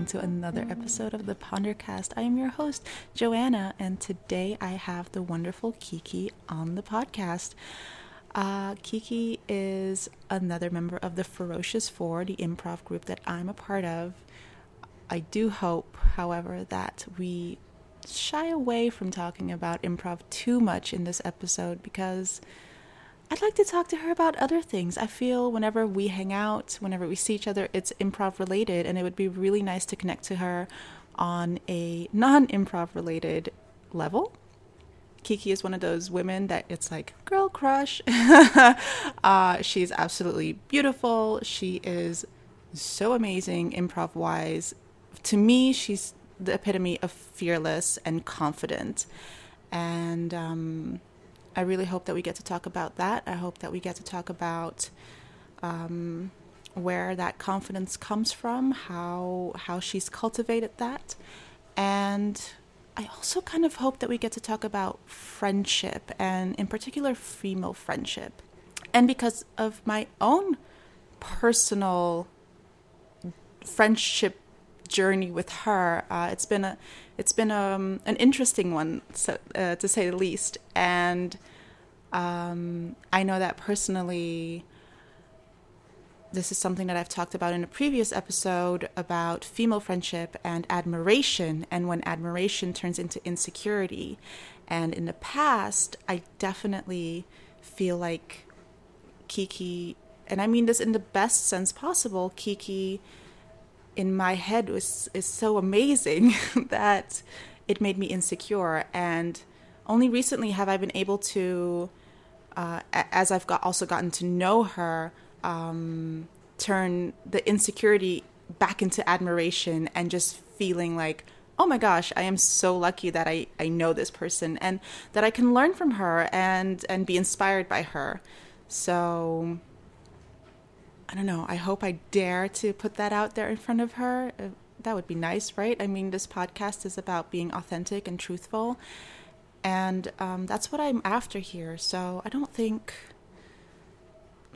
welcome to another episode of the Pondercast. I am your host, Joanna, and today I have the wonderful Kiki on the podcast. Uh, Kiki is another member of the Ferocious Four, the improv group that I'm a part of. I do hope, however, that we shy away from talking about improv too much in this episode because I'd like to talk to her about other things. I feel whenever we hang out, whenever we see each other, it's improv related, and it would be really nice to connect to her on a non improv related level. Kiki is one of those women that it's like girl crush. uh, she's absolutely beautiful. She is so amazing improv wise. To me, she's the epitome of fearless and confident. And um, I really hope that we get to talk about that. I hope that we get to talk about um, where that confidence comes from, how how she's cultivated that, and I also kind of hope that we get to talk about friendship and, in particular, female friendship. And because of my own personal friendship journey with her, uh, it's been a it's been um, an interesting one, so, uh, to say the least. And um, I know that personally, this is something that I've talked about in a previous episode about female friendship and admiration, and when admiration turns into insecurity. And in the past, I definitely feel like Kiki, and I mean this in the best sense possible, Kiki in my head was is so amazing that it made me insecure and only recently have I been able to uh, as I've got also gotten to know her um, turn the insecurity back into admiration and just feeling like oh my gosh i am so lucky that i, I know this person and that i can learn from her and and be inspired by her so I don't know. I hope I dare to put that out there in front of her. Uh, that would be nice, right? I mean, this podcast is about being authentic and truthful. And um, that's what I'm after here. So I don't think,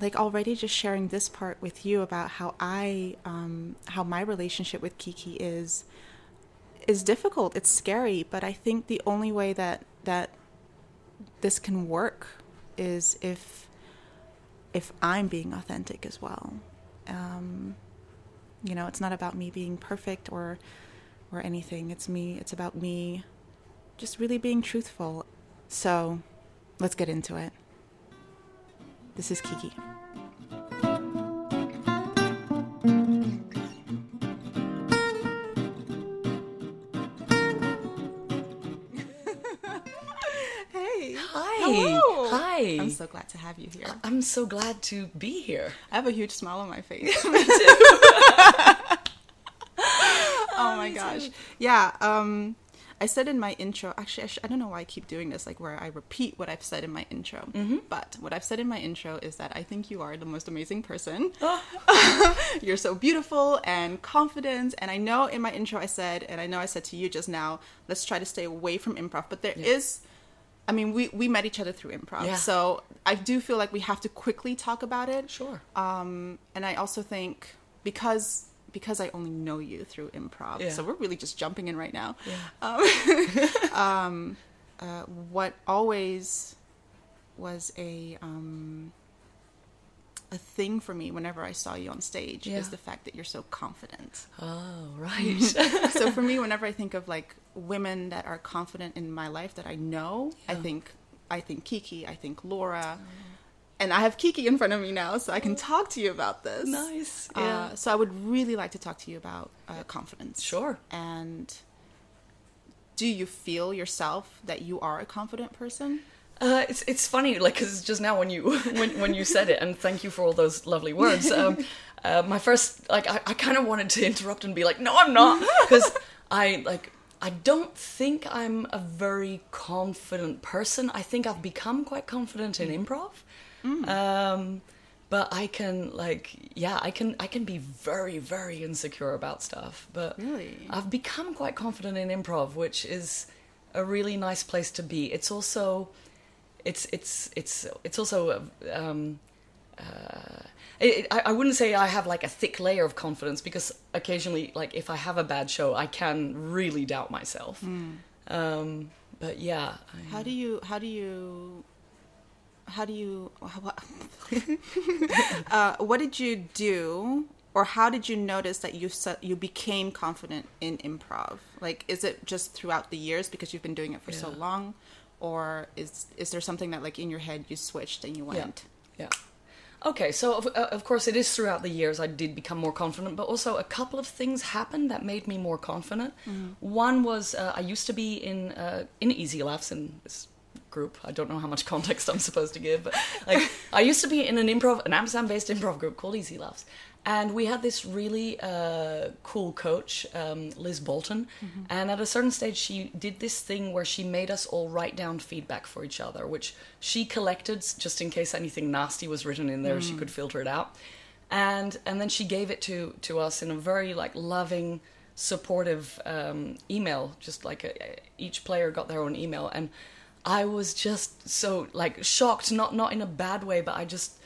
like, already just sharing this part with you about how I, um, how my relationship with Kiki is, is difficult. It's scary. But I think the only way that, that this can work is if if I'm being authentic as well. Um, you know, it's not about me being perfect or or anything. It's me. It's about me just really being truthful. So, let's get into it. This is Kiki. Hello. Hi. Hi. I'm so glad to have you here. I'm so glad to be here. I have a huge smile on my face. Me too. oh my gosh. Yeah. Um, I said in my intro, actually, I, sh- I, don't know why I keep doing this, like where I repeat what I've said in my intro. Mm-hmm. But what I've said in my intro is that I think you are the most amazing person. Oh. You're so beautiful and confident. And I know in my intro I said, and I know I said to you just now, let's try to stay away from improv. But there yeah. is I mean, we, we met each other through improv. Yeah. So I do feel like we have to quickly talk about it. Sure. Um, and I also think because because I only know you through improv, yeah. so we're really just jumping in right now. Yeah. Um, um, uh, what always was a um, a thing for me whenever I saw you on stage yeah. is the fact that you're so confident. Oh, right. so for me, whenever I think of like women that are confident in my life that I know. I think I think Kiki, I think Laura. Oh. And I have Kiki in front of me now, so I can talk to you about this. Nice. Uh, yeah. Uh, so I would really like to talk to you about uh, confidence. Sure. And do you feel yourself that you are a confident person? Uh, it's it's funny, like, cause just now when you when when you said it, and thank you for all those lovely words. Um, uh, my first, like, I, I kind of wanted to interrupt and be like, no, I'm not, because I like I don't think I'm a very confident person. I think I've become quite confident in improv. Mm. Um, but I can like yeah, I can I can be very very insecure about stuff. But really? I've become quite confident in improv, which is a really nice place to be. It's also it's it's it's it's also um, uh, it, I, I wouldn't say I have like a thick layer of confidence because occasionally, like if I have a bad show, I can really doubt myself. Um, but yeah, I- How do you? How do you? How do you? What, uh, what did you do, or how did you notice that you se- you became confident in improv? Like, is it just throughout the years because you've been doing it for so long, or is is there something that like in your head you switched and you went? Yeah. Okay, so of, uh, of course it is throughout the years I did become more confident, but also a couple of things happened that made me more confident. One was uh, I used to be in uh, in Easy Laughs in this group. I don't know how much context I'm supposed to give, but like I used to be in an improv, an Amsterdam-based improv group called Easy Laughs, and we had this really uh, cool coach, um, Liz Bolton, and at a certain stage she did this thing where she made us all write down feedback for each other, which she collected just in case anything nasty was written in there, she could filter it out, and and then she gave it to to us in a very like loving supportive um, email just like a, each player got their own email and i was just so like shocked not not in a bad way but i just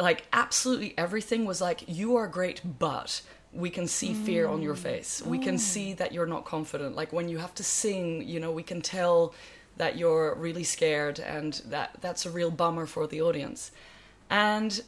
like absolutely everything was like you are great but we can see fear on your mm. face. We can oh. see that you're not confident. Like when you have to sing you know we can tell that you're really scared and that that's a real bummer for the audience. And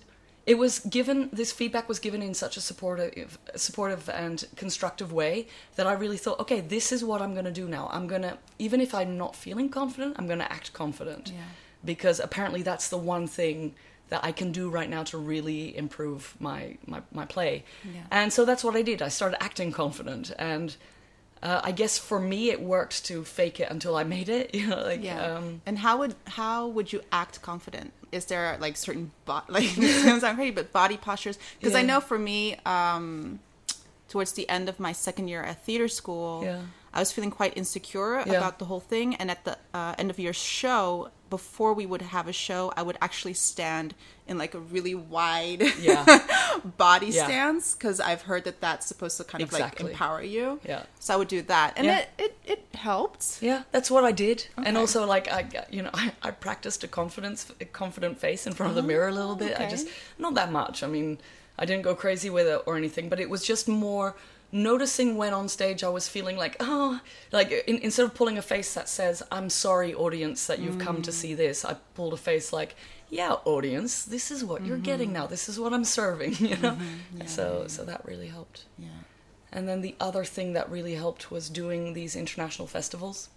it was given this feedback was given in such a supportive supportive and constructive way that I really thought okay this is what I'm going to do now I'm going to even if I'm not feeling confident I'm going to act confident Yeah. because apparently that's the one thing that I can do right now to really improve my my, my play Yeah. and so that's what I did I started acting confident and uh, I guess for me it worked to fake it until I made it you know like Yeah. um, and how would how would you act confident? Is there like certain bo- like this sounds crazy, but body postures? Because I know for me, um, towards the end of my second year at theater school, Yeah. I was feeling quite insecure Yeah. about the whole thing. And at the uh, end of your show, before we would have a show, I would actually stand in like a really wide yeah body Yeah. stance because I've heard that that's supposed to kind of like empower you. Yeah. So I would do that, and Yeah. it, it it helped. Yeah, that's what I did, and also like I, you know, I, I practiced a confidence, a confident face in front of the oh, mirror a little bit. I just not that much. I mean, I didn't go crazy with it or anything, but it was just more noticing when on stage I was feeling like, oh, like in, instead of pulling a face that says, "I'm sorry, audience, that you've come to mm. see this," I pulled a face like. Yeah, audience, this is what you're getting mm-hmm. now. This is what I'm serving, you know. Mm-hmm. so, so that really helped. Yeah. And then the other thing that really helped was doing these international festivals.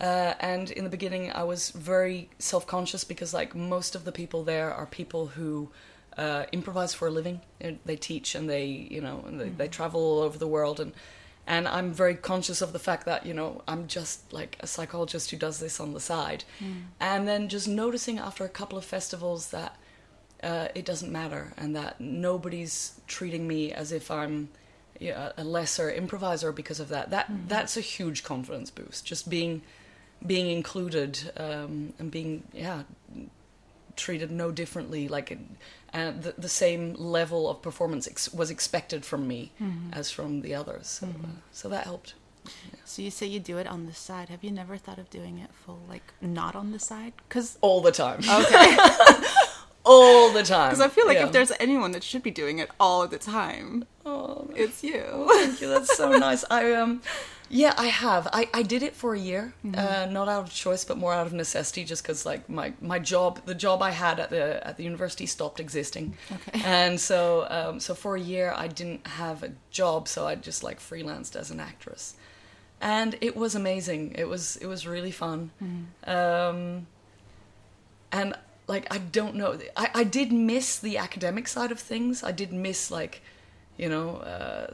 Uh, and in the beginning, I was very self conscious because, like, most of the people there are people who uh, improvise for a living. They teach and they, you know, they, they travel all over the world. And, and I'm very conscious of the fact that, you know, I'm just like a psychologist who does this on the side. And then just noticing after a couple of festivals that uh, it doesn't matter and that nobody's treating me as if I'm yeah, a lesser improviser because of that. That that's a huge confidence boost. Just being being included um, and being yeah treated no differently, like and the, the same level of performance ex- was expected from me as from the others. So, uh, so that helped. So you say you do it on the side. Have you never thought of doing it full, like not on the side? Because All the time. okay, All the time. because I feel like Yeah. if there's anyone that should be doing it all the time, Oh, it's you. Thank you. That's so nice. I um, yeah, I have. I, I did it for a year, uh, not out of choice, but more out of necessity, just because like my, my job, the job I had at the at the university stopped existing, Okay. and so um, so for a year I didn't have a job, so I just like freelanced as an actress, and it was amazing. It was it was really fun, um, and like I don't know, I I did miss the academic side of things. I did miss like you know, uh,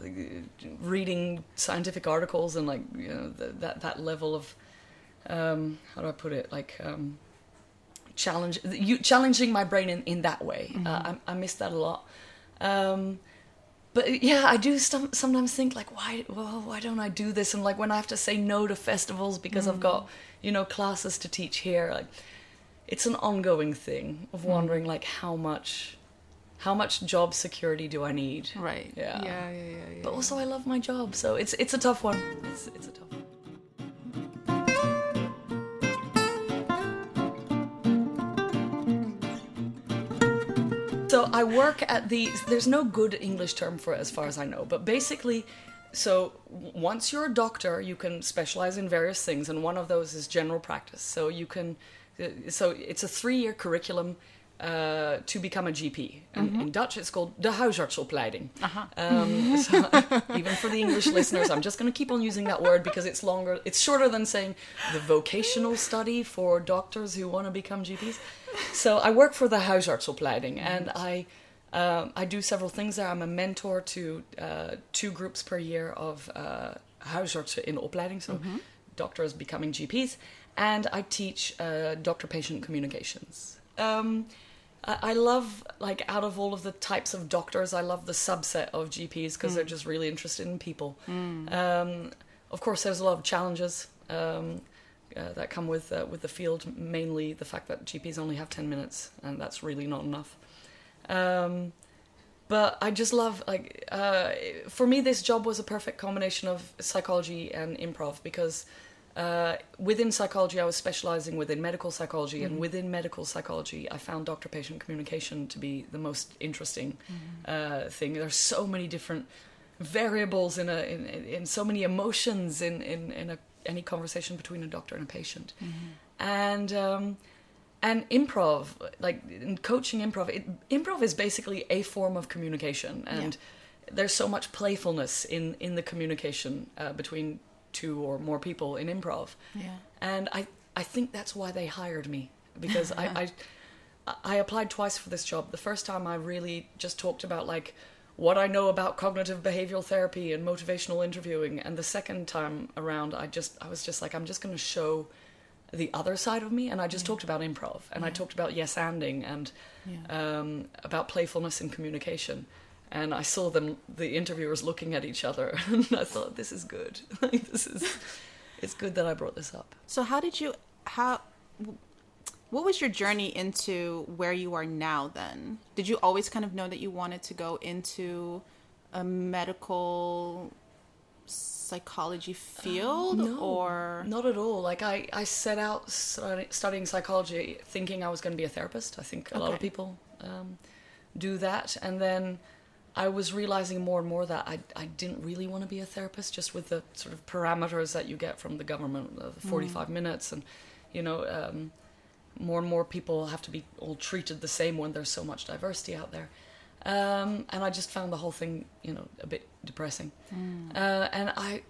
reading scientific articles and like you know th- that that level of um, how do I put it like um, challenge you challenging my brain in, in that way. Uh, I, I miss that a lot. Um, but yeah, I do some, sometimes think like, why, well, why don't I do this? And like when I have to say no to festivals because I've got you know classes to teach here, like it's an ongoing thing of wondering like how much how much job security do I need? Right. Yeah. Yeah. Yeah. Yeah. yeah. But also I love my job, so it's it's a tough one. It's it's a tough one. So I work at the. There's no good English term for it, as far as I know. But basically, so once you're a doctor, you can specialize in various things, and one of those is general practice. So you can. uh, So it's a three-year curriculum uh, to become a GP. And in Dutch, it's called de huisartsopleiding. Um, so even for the English listeners, I'm just going to keep on using that word because it's longer. It's shorter than saying the vocational study for doctors who want to become GPs. So I work for the huisartsopleiding, and I um, I do several things there. I'm a mentor to uh, two groups per year of uh, huisartsen in opleiding, so doctors becoming GPs, and I teach uh, doctor-patient communications. Um, I love like out of all of the types of doctors, I love the subset of GPs because they're just really interested in people. Um, of course, there's a lot of challenges um, uh, that come with uh, with the field. Mainly the fact that GPs only have ten minutes, and that's really not enough. Um, but I just love like uh, for me, this job was a perfect combination of psychology and improv because uh, within psychology, I was specializing within medical psychology, and within medical psychology, I found doctor patient communication to be the most interesting uh, thing. are so many different variables in a in, in, so many emotions in in, in a, any conversation between a doctor and a patient, and. Um, and improv like in coaching improv it, improv is basically a form of communication and there's so much playfulness in in the communication uh, between two or more people in improv. Yeah. and i i think that's why they hired me because I, I i applied twice for this job. The first time i really just talked about like what i know about cognitive behavioral therapy and motivational interviewing. And the second time around i just i was just like i'm just going to show the other side of me. And i just talked about improv. And i talked about yes anding and Yeah. um, about playfulness and communication and i saw them the interviewers looking at each other and i thought this is good. Like, this is it's good that i brought this up. So how did you how what was your journey into where you are now then? Did you always kind of know that you wanted to go into a medical psychology field no, or? not at all. Like i i set out study, studying psychology thinking i was going to be a therapist. I think a lot of people um, do that. And then i was realizing more and more that i i didn't really want to be a therapist just with the sort of parameters that you get from the government uh, the 45 minutes and you know um, more and more people have to be all treated the same when there's so much diversity out there um, and I just found the whole thing, you know, a bit depressing. Uh, and I,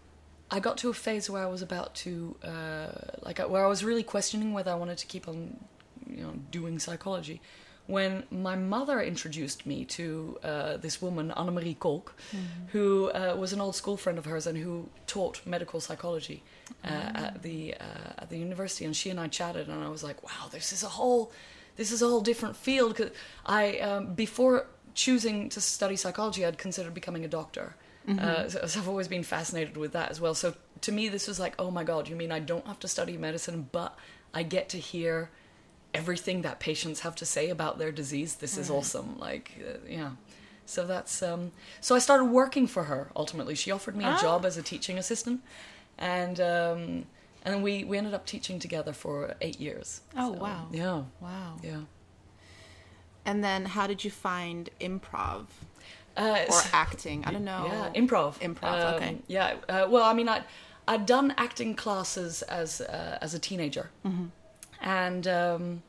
I got to a phase where I was about to, uh, like, where I was really questioning whether I wanted to keep on, you know, doing psychology. When my mother introduced me to uh, this woman, Annemarie Kolk, who uh, was an old school friend of hers and who taught medical psychology uh, at the uh, at the university, and she and I chatted, and I was like, "Wow, this is a whole this is a whole different field." Cause I um, before choosing to study psychology, I'd considered becoming a doctor. Uh, so, so I've always been fascinated with that as well. So to me, this was like, oh my god, you mean I don't have to study medicine, but I get to hear everything that patients have to say about their disease. This is awesome. Like, uh, yeah. So that's um, so I started working for her. Ultimately, she offered me a Ah. job as a teaching assistant, and um, and then we we ended up teaching together for eight years. Oh, So, wow. Yeah, wow. yeah. And then how did you find improv Uh, or acting? I don't know. Yeah, improv. Improv, okay. Yeah. Uh, well, I mean, I I'd done acting classes as uh, as a teenager, Mm-hmm. And um,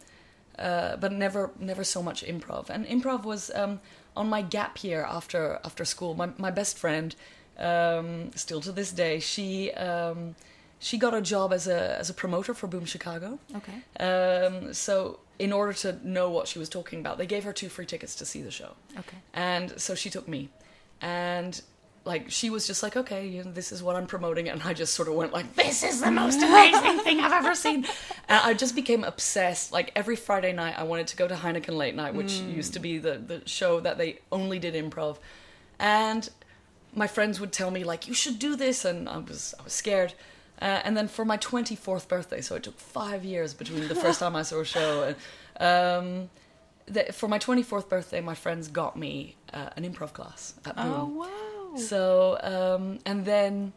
uh, but never never so much improv. And improv was um, on my gap year after after school. My my best friend, um, still to this day, she. Um, she got a job as a as a promoter for Boom Chicago. Okay. Um, so in order to know what she was talking about, they gave her two free tickets to see the show. Okay. And so she took me. And like she was just like, okay, you know, this is what I'm promoting, and I just sort of went like, this is the most amazing thing I've ever seen. And I just became obsessed. Like every Friday night, I wanted to go to Heineken Late Night, which used to be the the show that they only did improv, and my friends would tell me like, you should do this, and I was I was scared. Uh, and then for my 24th birthday, so it took five years between the first time I saw a show and. Um, the, for my 24th birthday, my friends got me uh, an improv class at Boom. Oh wow. So, um, and then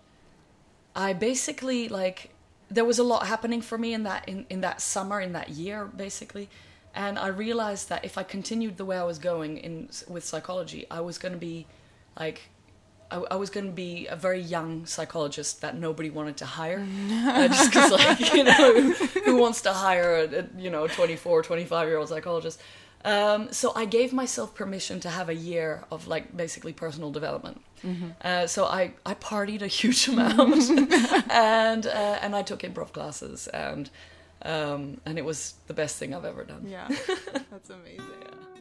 I basically like there was a lot happening for me in that in, in that summer in that year basically. and I realized that if I continued the way I was going in with psychology, I was going to be like I, I was going to be a very young psychologist that nobody wanted to hire. uh, just because, like, you know, who wants to hire a, a you know 24, 25 year old psychologist? Um, so I gave myself permission to have a year of like basically personal development. Mm-hmm. Uh, so I, I partied a huge amount, and uh, and I took improv classes, and um, and it was the best thing I've ever done. Yeah, that's amazing. also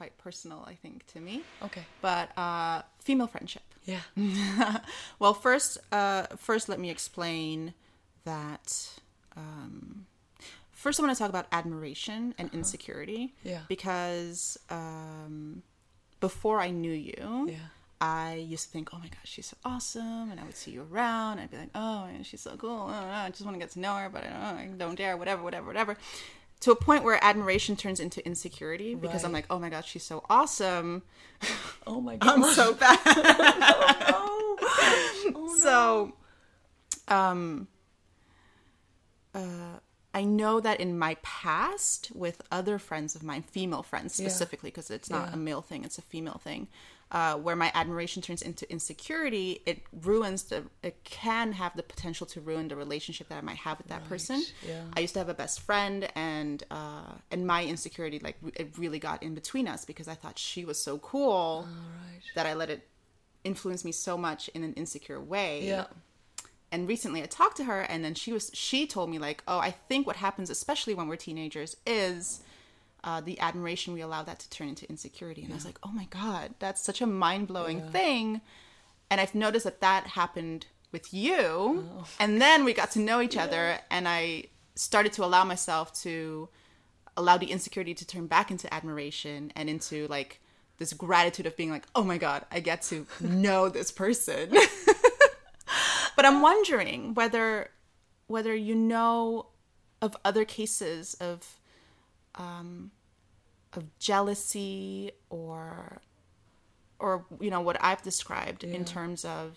quite personal, I think, to me. Okay. But uh, female friendship. Yeah. well, first, uh, first, let me explain that. Um, first, I want to talk about admiration and uh-huh. insecurity. Yeah. Because um, before I knew you. Yeah. I used to think, oh my gosh, she's so awesome, and I would see you around, and I'd be like, oh, she's so cool. I, I just want to get to know her, but I don't, I don't dare, whatever, whatever, whatever to a point where admiration turns into insecurity because right. I'm like, oh my god, she's so awesome. Oh my god, I'm so bad. oh, no. oh, no. So, um, uh, I know that in my past with other friends of mine, female friends specifically, because yeah. it's not yeah. a male thing, it's a female thing uh, where my admiration turns into insecurity, it ruins the. It can have the potential to ruin the relationship that I might have with that right. person. Yeah. I used to have a best friend, and uh, and my insecurity like it really got in between us because I thought she was so cool right. that I let it influence me so much in an insecure way. Yeah. And recently I talked to her, and then she was she told me like, oh, I think what happens, especially when we're teenagers, is uh, the admiration we allow that to turn into insecurity. And yeah. I was like, oh my God, that's such a mind blowing yeah. thing. And I've noticed that that happened with you. Oh. And then we got to know each yeah. other, and I started to allow myself to allow the insecurity to turn back into admiration and into like this gratitude of being like, oh my God, I get to know this person. but I'm wondering whether whether you know of other cases of um, of jealousy or or you know what I've described yeah. in terms of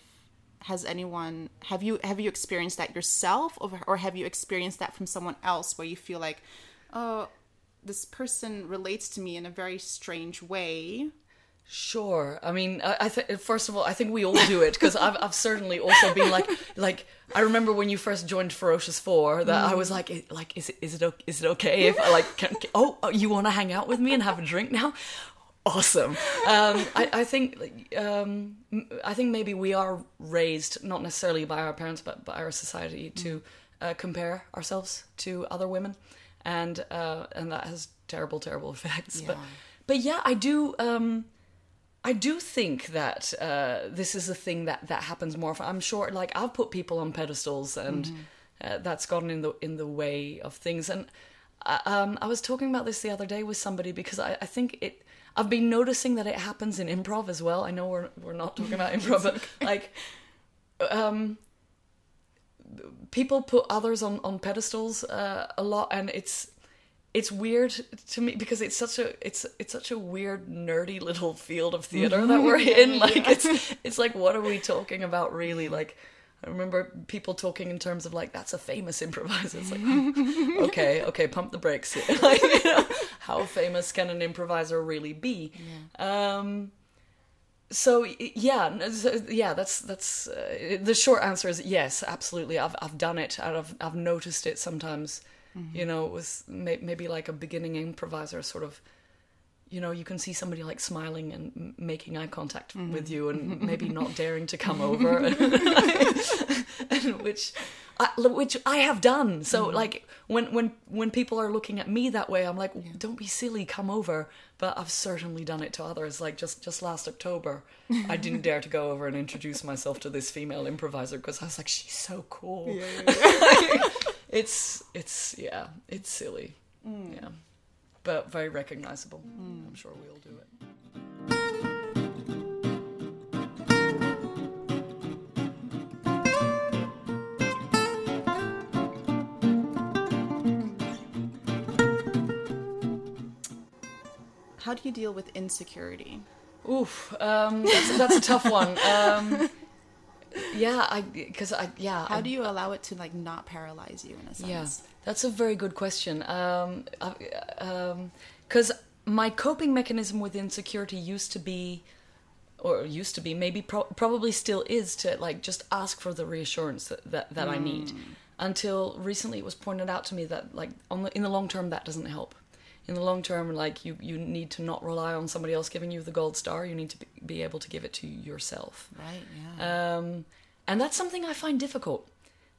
has anyone have you have you experienced that yourself or, or have you experienced that from someone else where you feel like oh this person relates to me in a very strange way Sure. I mean, I, I think first of all, I think we all do it because I've I've certainly also been like like I remember when you first joined Ferocious Four that mm. I was like like is it is it is it okay if I like can, can, oh, oh you want to hang out with me and have a drink now? Awesome. Um, I I think um, I think maybe we are raised not necessarily by our parents but by our society to uh, compare ourselves to other women, and uh, and that has terrible terrible effects. Yeah. But but yeah, I do. Um, I do think that uh, this is a thing that that happens more. I'm sure, like I've put people on pedestals, and mm-hmm. uh, that's gotten in the in the way of things. And I, uh, um, I was talking about this the other day with somebody because I, I think it. I've been noticing that it happens in improv as well. I know we're we're not talking about improv, but like, um, people put others on on pedestals uh, a lot, and it's it's weird to me because it's such a it's it's such a weird nerdy little field of theater that we're in like yeah. it's it's like what are we talking about really like I remember people talking in terms of like that's a famous improviser. It's like okay, okay, pump the brakes here. like, you know, how famous can an improviser really be? Yeah. Um, so yeah, yeah, that's that's uh, the short answer is yes, absolutely. I've I've done it. I've I've noticed it sometimes Mm-hmm. You know, it was may- maybe like a beginning improviser sort of you know you can see somebody like smiling and m- making eye contact mm-hmm. with you and maybe not daring to come over and which I, which I have done so mm-hmm. like when when when people are looking at me that way I'm like yeah. don't be silly come over but I've certainly done it to others like just just last October I didn't dare to go over and introduce myself to this female improviser because I was like she's so cool yeah, yeah, it's it's yeah, it's silly. Mm. Yeah. But very recognizable. Mm. I'm sure we all do it. How do you deal with insecurity? Oof, um, that's, that's a tough one. Um, yeah, I because I yeah. How I, do you allow it to like not paralyze you in a sense? Yeah, that's a very good question. Um, because my coping mechanism with insecurity used to be, or used to be, maybe pro- probably still is to like just ask for the reassurance that that, that I need. Until recently, it was pointed out to me that like on the, in the long term that doesn't help. In the long term, like you you need to not rely on somebody else giving you the gold star. You need to be, be able to give it to yourself. Right. Yeah. Um, and that's something I find difficult.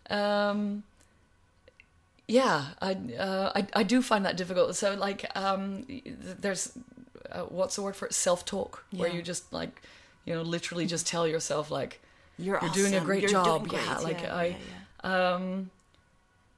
Um, yeah, I, uh, I I do find that difficult. So like, um, there's uh, what's the word for it? Self talk, where you just like, you know, literally just tell yourself like, you're you're doing a great You're job. doing Yeah, like yeah, I, yeah,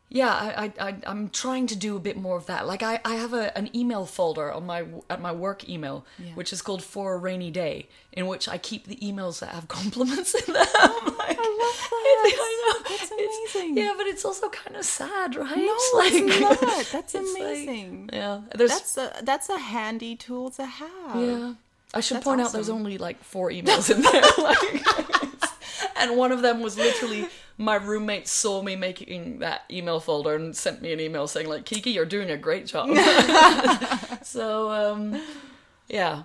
yeah. I, I, I, I'm trying to do a bit more of that. Like I, I have a, an email folder on my at my work email, Yeah. which is called For a Rainy Day, in which I keep the emails that have compliments in them. like, I love that. I know. That's It's- amazing. yeah, but it's also kind of sad, right? No, it's not. That's it's like- amazing. yeah, there's That's a that's a handy tool to have. yeah. I should That's point out there's only like four emails in there. like, and one of them was literally my roommate saw me making that email folder and sent me an email saying like Kiki, you're doing a great job. so um, yeah,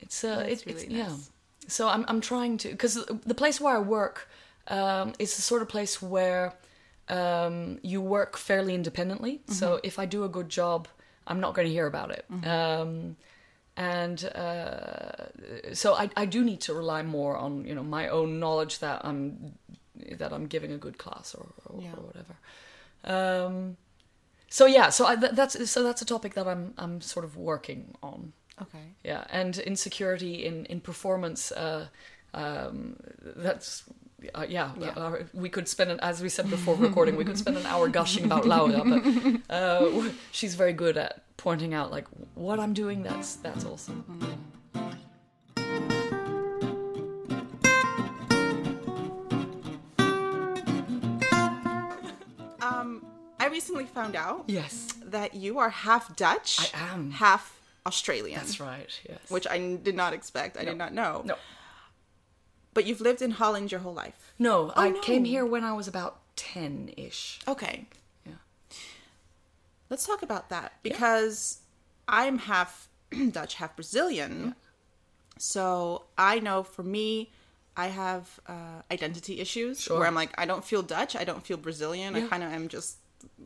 it's uh, it, it's really yeah. nice. So I'm I'm trying to because the place where I work um, is the sort of place where um, you work fairly independently. So if I do a good job, I'm not going to hear about it. Um, and uh, so I, I do need to rely more on you know my own knowledge that I'm that I'm giving a good class or, or, Yeah. or whatever. Um, so yeah, so I, that, that's so that's a topic that I'm I'm sort of working on. Okay. Yeah, and insecurity in in performance. Uh, um, that's uh, yeah. Yeah. Uh, we could spend an, as we said before recording, we could spend an hour gushing about Laura, but uh, she's very good at pointing out like what I'm doing. That's that's awesome. Um, recently found out Yes, that you are half Dutch. I am. half Australian. that's right. Yes. Which I did not expect. I did not know. no, But you've lived in Holland your whole life. no, I no. came here when I was about ten ish. Okay. Yeah. Let's talk about that because I'm half Dutch, half Brazilian. So I know for me, I have uh, identity issues Sure. where I'm like, I don't feel Dutch, I don't feel Brazilian. I kind of am just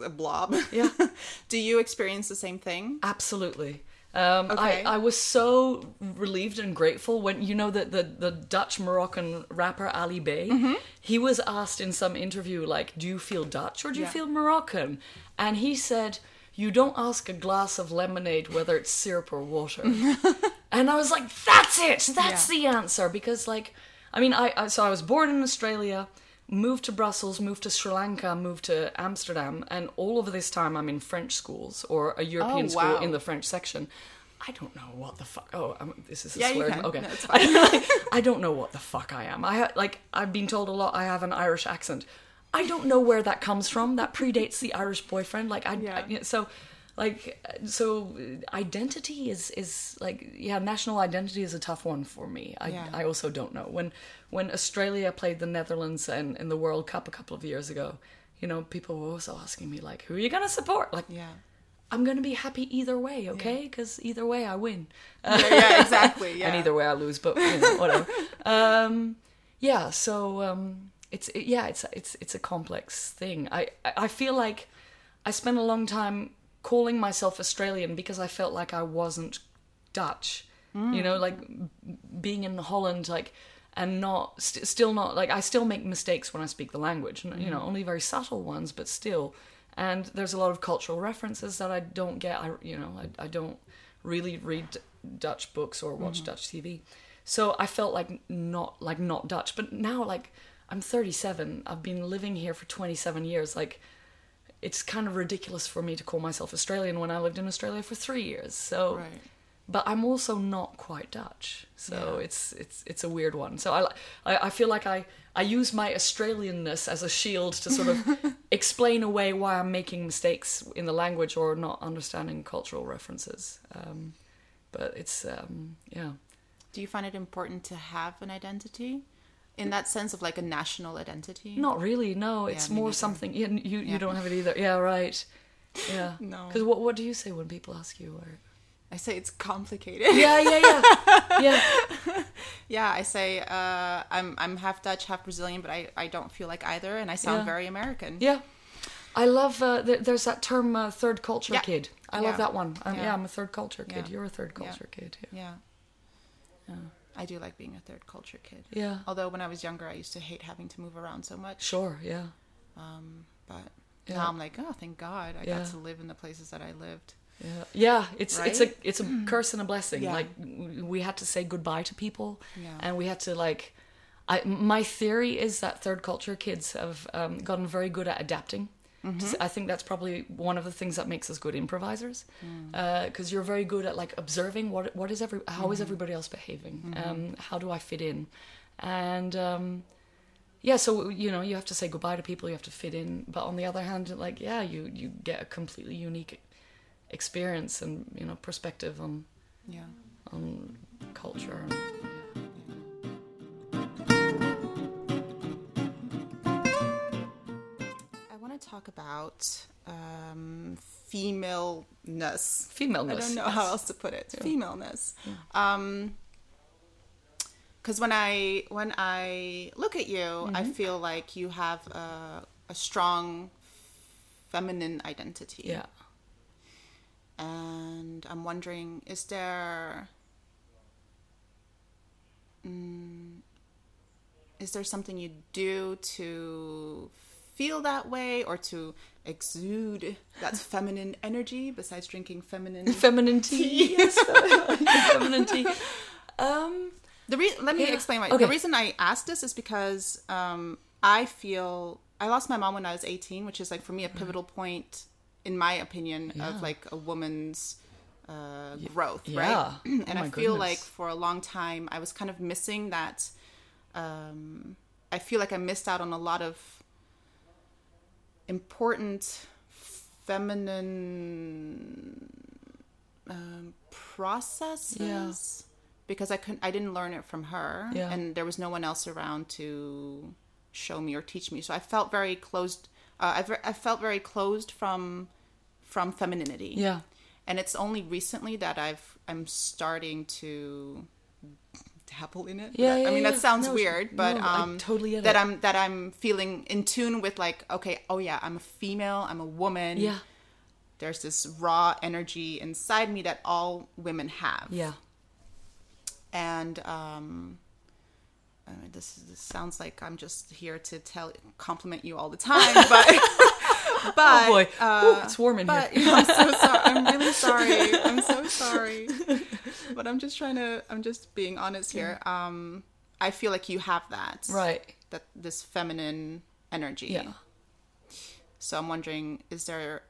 a blob. Yeah. Do you experience the same thing? Absolutely. Um, Okay. I, I was so relieved and grateful when you know that the, the Dutch Moroccan rapper Ali B, Mm-hmm. he was asked in some interview like, "Do you feel Dutch or do you Yeah. feel Moroccan?" And he said, "You don't ask a glass of lemonade whether it's syrup or water." and I was like, "That's it. That's Yeah. the answer." Because like, I mean, I, I so I was born in Australia. Moved to Brussels, moved to Sri Lanka, moved to Amsterdam, and all of this time I'm in French schools or a European Oh, school wow. in the French section. I don't know what the fuck. Oh, um, this is a Yeah, swear. Okay, No, I, I don't know what the fuck I am. I like I've been told a lot. I have an Irish accent. I don't know where that comes from. That predates the Irish boyfriend. Like I, Yeah. I so like so identity is is like yeah national identity is a tough one for me i Yeah. i also don't know when when australia played the netherlands and in the world cup a couple of years ago you know people were also asking me like who are you gonna support like Yeah. i'm gonna be happy either way okay because either way i win Yeah, yeah exactly. Yeah. and either way I lose, but you know, whatever. um, yeah, so um, it's it, yeah, it's it's it's a complex thing. I I feel like I spent a long time calling myself Australian because I felt like I wasn't Dutch. You know, like being in Holland, like and not st- still not like I still make mistakes when I speak the language. and You know, mm. only very subtle ones, but still. And there's a lot of cultural references that I don't get. I you know I, I don't really read Dutch books or watch mm-hmm. Dutch TV. So I felt like not like not Dutch. But now like I'm 37. I've been living here for 27 years. Like it's kind of ridiculous for me to call myself Australian when I lived in Australia for 3 years. So Right. but I'm also not quite Dutch. So Yeah. it's it's it's a weird one. So I, I I feel like I I use my Australianness as a shield to sort of explain away why I'm making mistakes in the language or not understanding cultural references. Um, but it's um, yeah. Do you find it important to have an identity? In that sense of like a national identity? Not really. No, it's me more neither. something. Yeah, you Yeah. you don't have it either. Yeah, right. Yeah. No. Because what what do you say when people ask you? Or... I say it's complicated. Yeah, yeah, yeah, yeah. Yeah, I say uh, I'm I'm half Dutch, half Brazilian, but I, I don't feel like either, and I sound Yeah. very American. Yeah. I love, uh, th- there's that term, uh, third culture Yeah. kid. I Yeah. love that one. Um, yeah. Yeah. I'm a third culture kid. Yeah. You're a third Yeah. culture kid. Yeah. Yeah. I do like being a third culture kid. Yeah. Although when I was younger, I used to hate having to move around so much. Sure. Yeah. Um, but Yeah. now I'm like, oh, thank God, I Yeah. got to live in the places that I lived. Yeah. Yeah. It's it's a it's a curse and a blessing. Yeah. Like we had to say goodbye to people, Yeah. and we had to like. I my theory is that third culture kids have um, gotten very good at adapting. Mm-hmm. I think that's probably one of the things that makes us good improvisers, Mm. because you're very good at like observing what what is every how Mm-hmm. is everybody else behaving, um, how do I fit in, and um, yeah, so you know you have to say goodbye to people, you have to fit in, but on the other hand, like yeah, you you get a completely unique experience and you know perspective on Yeah. on culture. And, talk about um, femaleness. Femaleness. I don't know yes. how else to put it. Femaleness. Um, because when I when I look at you, Mm-hmm. I feel like you have a, a strong feminine identity. Yeah. and I'm wondering, is there, mm, is there something you do to feel that way or to exude that feminine energy besides drinking feminine? Feminine tea. yes, feminine tea. Um, The re- let me Yeah. explain why. Okay. The reason I asked this is because um, I feel I lost my mom when I was 18, which is like for me a pivotal point, in my opinion, Yeah. of like a woman's uh, growth, yeah. right? Oh and I feel goodness. like for a long time I was kind of missing that. Um, I feel like I missed out on a lot of important feminine um, processes? Because I couldn't I didn't learn it from her. Yeah. and there was no one else around to show me or teach me. So I felt very closed uh, I, I felt very closed from from femininity. Yeah. and it's only recently that I've I'm starting to dabble in it. Yeah, I yeah, mean yeah. that sounds No, weird, but no, I um totally that it. I'm that I'm feeling in tune with like okay, oh yeah, I'm a female, I'm a woman. Yeah. There's this raw energy inside me that all women have. Yeah. And um I mean, this, this sounds like I'm just here to tell compliment you all the time, but but Oh boy, uh, Ooh, it's warm in but here. you know, I'm so sorry. I'm really sorry. I'm so sorry. But I'm just trying to. I'm just being honest here. Um, I feel like you have that. Right. That this feminine energy. Yeah. So I'm wondering, is there?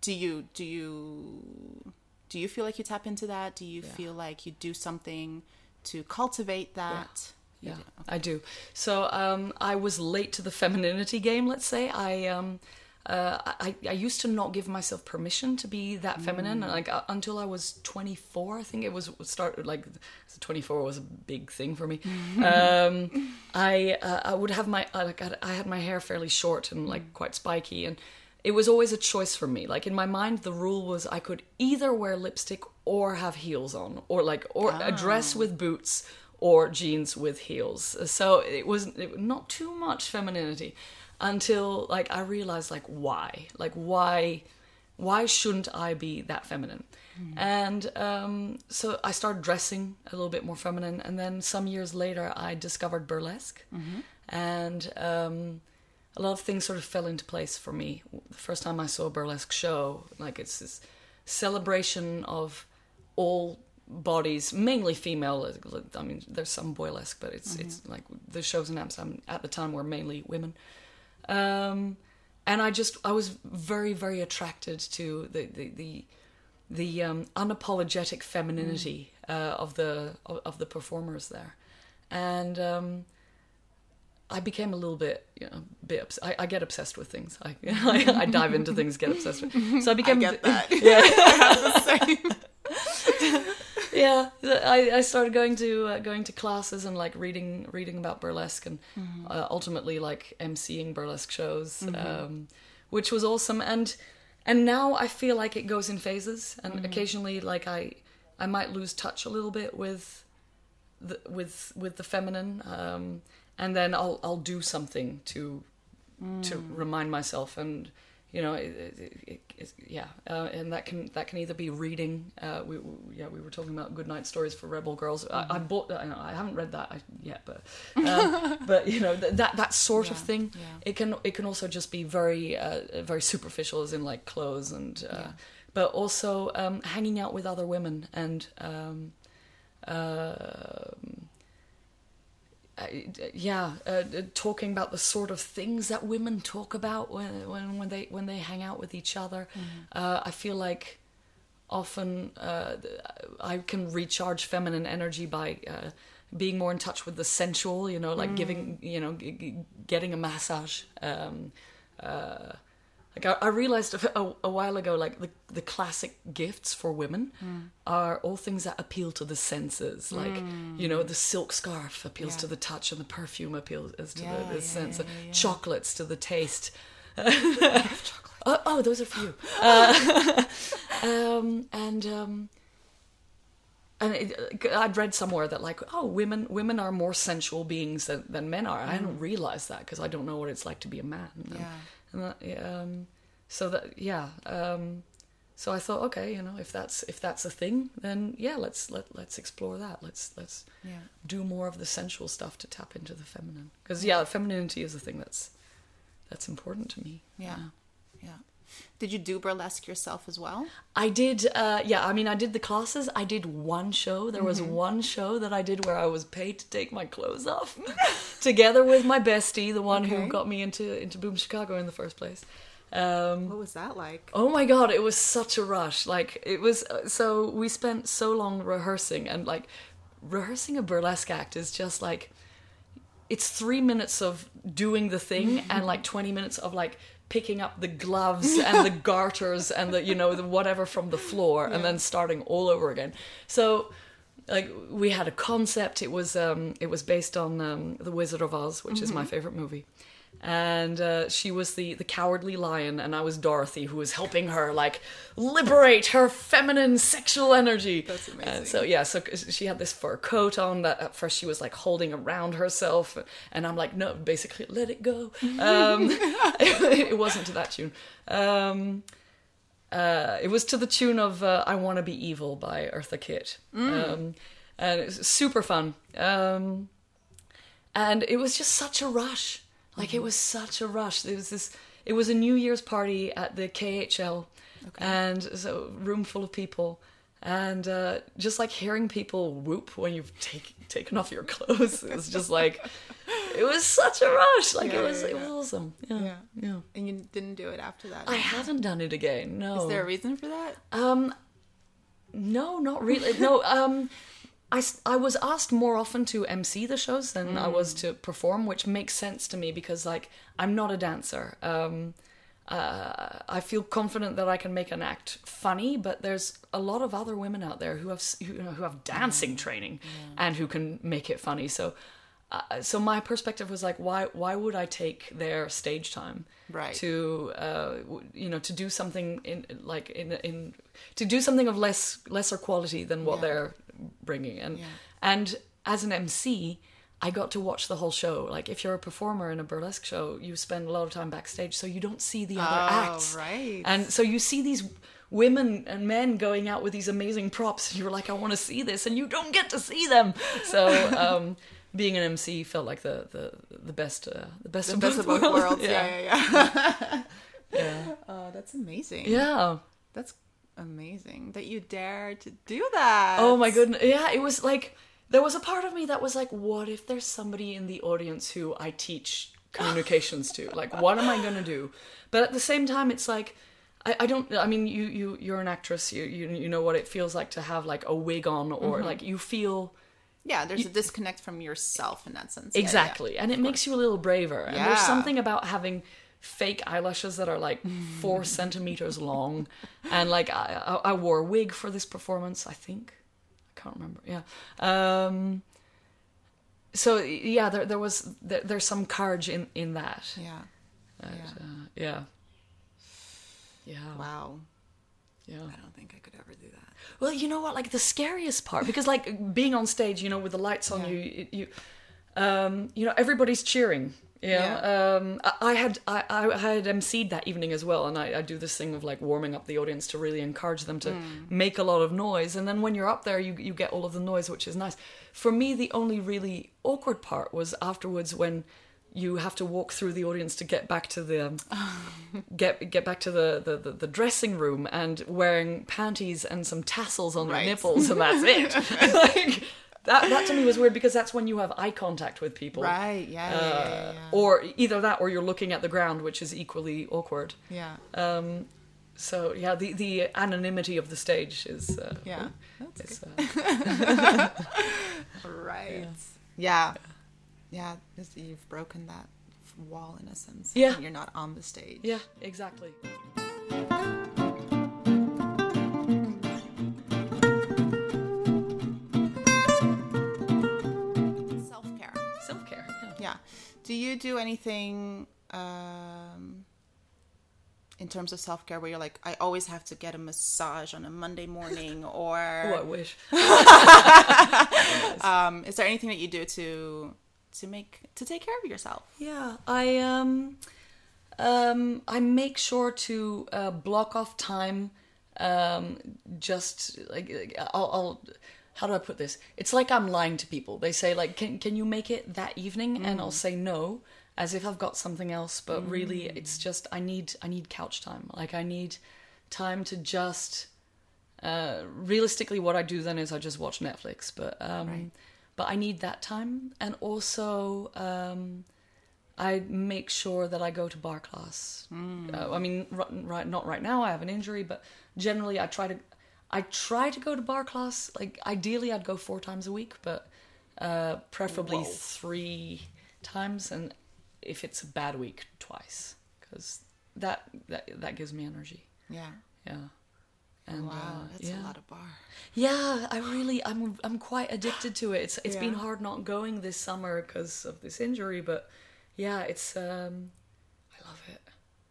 Do you do you do you feel like you tap into that? Do you feel like you do something to cultivate that? Yeah, do. I do. So um, I was late to the femininity game. Let's say I um, uh, I, I used to not give myself permission to be that feminine. Like uh, until I was 24, I think it was started like 24 was a big thing for me. um, I uh, I would have my uh, like I had my hair fairly short and like quite spiky and. It was always a choice for me. Like in my mind, the rule was I could either wear lipstick or have heels on, or like or a dress with boots or jeans with heels. So it was it, not too much femininity until like I realized like why, like why, why shouldn't I be that feminine? And um, so I started dressing a little bit more feminine, and then some years later I discovered burlesque, and um, a lot of things sort of fell into place for me. The first time I saw a burlesque show, like it's this celebration of all bodies, mainly female. I mean, there's some boylesque, but it's it's like the shows in Amsterdam at the time were mainly women. Um, and I just I was very very attracted to the the the, the um, unapologetic femininity uh, of the of, of the performers there, and. Um, I became a little bit, you know, bit. Obs- I, I get obsessed with things. I, I, I dive into things, get obsessed with. So I became. get that. Yeah, I have the same. I, I started going to uh, going to classes and like reading reading about burlesque and uh, ultimately like emceeing burlesque shows, um, which was awesome. And and now I feel like it goes in phases, and occasionally like I I might lose touch a little bit with the with with the feminine, um, and then I'll I'll do something to to remind myself. And you know it, it, it, it, yeah uh, and that can that can either be reading uh, we, we yeah we were talking about good night stories for rebel girls I, I bought that I haven't read that yet but um, but you know th- that that sort of thing yeah. it can it can also just be very uh, very superficial as in like clothes and uh, Yeah. but also um, hanging out with other women and um, I- yeah, uh, talking about the sort of things that women talk about when when, when they when they hang out with each other. Uh, I feel like often uh, I can recharge feminine energy by uh, being more in touch with the sensual. You know, like giving you know g- g- getting a massage. Um, uh, like I, I realized a, a, while ago, like the the classic gifts for women are all things that appeal to the senses. Like you know, the silk scarf appeals Yeah. to the touch, and the perfume appeals to Yeah, the, the yeah, sense. Chocolates to the taste. oh, oh, those are for you. Uh, um, and um, and it, I'd read somewhere that like, oh, women women are more sensual beings than, than men are. I hadn't realize that because I don't know what it's like to be a man. Yeah. And that, um, so that yeah. Um, so I thought, okay, you know, if that's if that's a thing, then yeah, let's let let's explore that. Let's let's Yeah. do more of the sensual stuff to tap into the feminine. Because yeah, femininity is a thing that's that's important to me. Yeah. Yeah. Did you do burlesque yourself as well? I did, uh, yeah, I mean, I did the classes. I did one show. There was one show that I did where I was paid to take my clothes off together with my bestie, the one Okay. who got me into, into Boom Chicago in the first place. Um, What was that like? Oh my god, it was such a rush. Like it was uh, so we spent so long rehearsing and like rehearsing a burlesque act is just like it's 3 minutes of doing the thing and like 20 minutes of like picking up the gloves and the garters and the you know the whatever from the floor and then starting all over again. So like we had a concept. It was um it was based on um The Wizard of Oz, which is my favorite movie and uh, she was the the cowardly lion and i was dorothy who was helping her like liberate her feminine sexual energy That's amazing. and so yeah so she had this fur coat on that at first she was like holding around herself and i'm like no basically let it go um it wasn't to that tune um uh, it was to the tune of uh, "I Want to Be Evil" by Eartha Kitt, um, and it was super fun. Um, and it was just such a rush. Like it was such a rush. There was this. It was a New Year's party at the KHL, and so room full of people, and uh, just like hearing people whoop when you've take, taken off your clothes. It was just like it was such a rush. Like Yeah, it was. yeah, It yeah. was awesome. Yeah. Yeah. yeah. And you didn't do it after that? I haven't done it again. No. Is there a reason for that? Um, no, not really. No, um, I, I was asked more often to MC the shows than I was to perform, which makes sense to me because like I'm not a dancer. Um, uh, I feel confident that I can make an act funny, but there's a lot of other women out there who have who, who have dancing training and who can make it funny. So. Uh, so my perspective was like, why? Why would I take their stage time Right. to uh, you know to do something in like in in to do something of less lesser quality than what Yeah. they're bringing and Yeah. and as an MC I got to watch the whole show like if you're a performer in a burlesque show you spend a lot of time backstage so you don't see the other Oh, acts right. and so you see these women and men going out with these amazing props and you're like I want to see this and you don't get to see them so um being an MC felt like the the the best uh, the best The of best both of both worlds. yeah Yeah, yeah, yeah. yeah oh, that's amazing. yeah That's amazing that you dare to do that. Oh my goodness. Yeah, it was like there was a part of me that was like, what if there's somebody in the audience who I teach communications to? Like, what am I gonna do? But at the same time, it's like I, I don't. I mean, you you you're an actress. You you you know what it feels like to have like a wig on, or mm-hmm. like you feel Yeah, there's a disconnect from yourself in that sense. Yeah, yeah. exactly, and it makes you a little braver. And there's something about having fake eyelashes that are like four centimeters long, and like I, I I wore a wig for this performance. I think. I can't remember. Yeah. Um, so yeah, there there was there, there's some courage in in that. Yeah. That, Yeah. uh, yeah. Yeah. Wow. Yeah. I don't think I could ever do that. Well, you know what? Like the scariest part, because like being on stage, you know, with the lights on Yeah. you, you, you, um, you know, everybody's cheering. Yeah. Um, I, I had I, I had emceed that evening as well, and I, I do this thing of like warming up the audience to really encourage them to make a lot of noise, and then when you're up there, you you get all of the noise, which is nice. For me, the only really awkward part was afterwards when you have to walk through the audience to get back to the get get back to the, the, the, the dressing room and wearing panties and some tassels on Right. your nipples and that's it. like that that to me was weird because that's when you have eye contact with people. Right. Yeah. Yeah. Uh, yeah, yeah, Or either that or you're looking at the ground, which is equally awkward. yeah. Um, so yeah, the, the anonymity of the stage is uh, Yeah. That's is, good. uh, Right. Yeah. Yeah. it's- You've broken that wall in a sense. Yeah. You're not on the stage. yeah, exactly. Do you do anything um, in terms of self care where you're like, I always have to get a massage on a Monday morning, Oh, I or wish. um, is there anything that you do to to make to take care of yourself? Yeah, I um, um, I make sure to uh, block off time. Um, just like like, I'll, I'll, how do I put this? It's like I'm lying to people. They say like, can can you make it that evening? And I'll say no, as if I've got something else. But really, it's just I need I need couch time. Like I need time to just. Uh, realistically, what I do then is I just watch Netflix. But um, Right. but I need that time, and also um, I make sure that I go to barre class. Uh, I mean, r- right, not right now. I have an injury, but generally, I try to. I try to go to barre class. Like ideally, I'd go four times a week, but uh, preferably Whoa. three times, and if it's a bad week, twice, because that that that gives me energy. Yeah. Yeah. And, wow, uh, that's yeah. a lot of barre. Yeah, I really, I'm, I'm quite addicted to it. It's, it's been hard not going this summer because of this injury, but yeah, it's, um, I love it.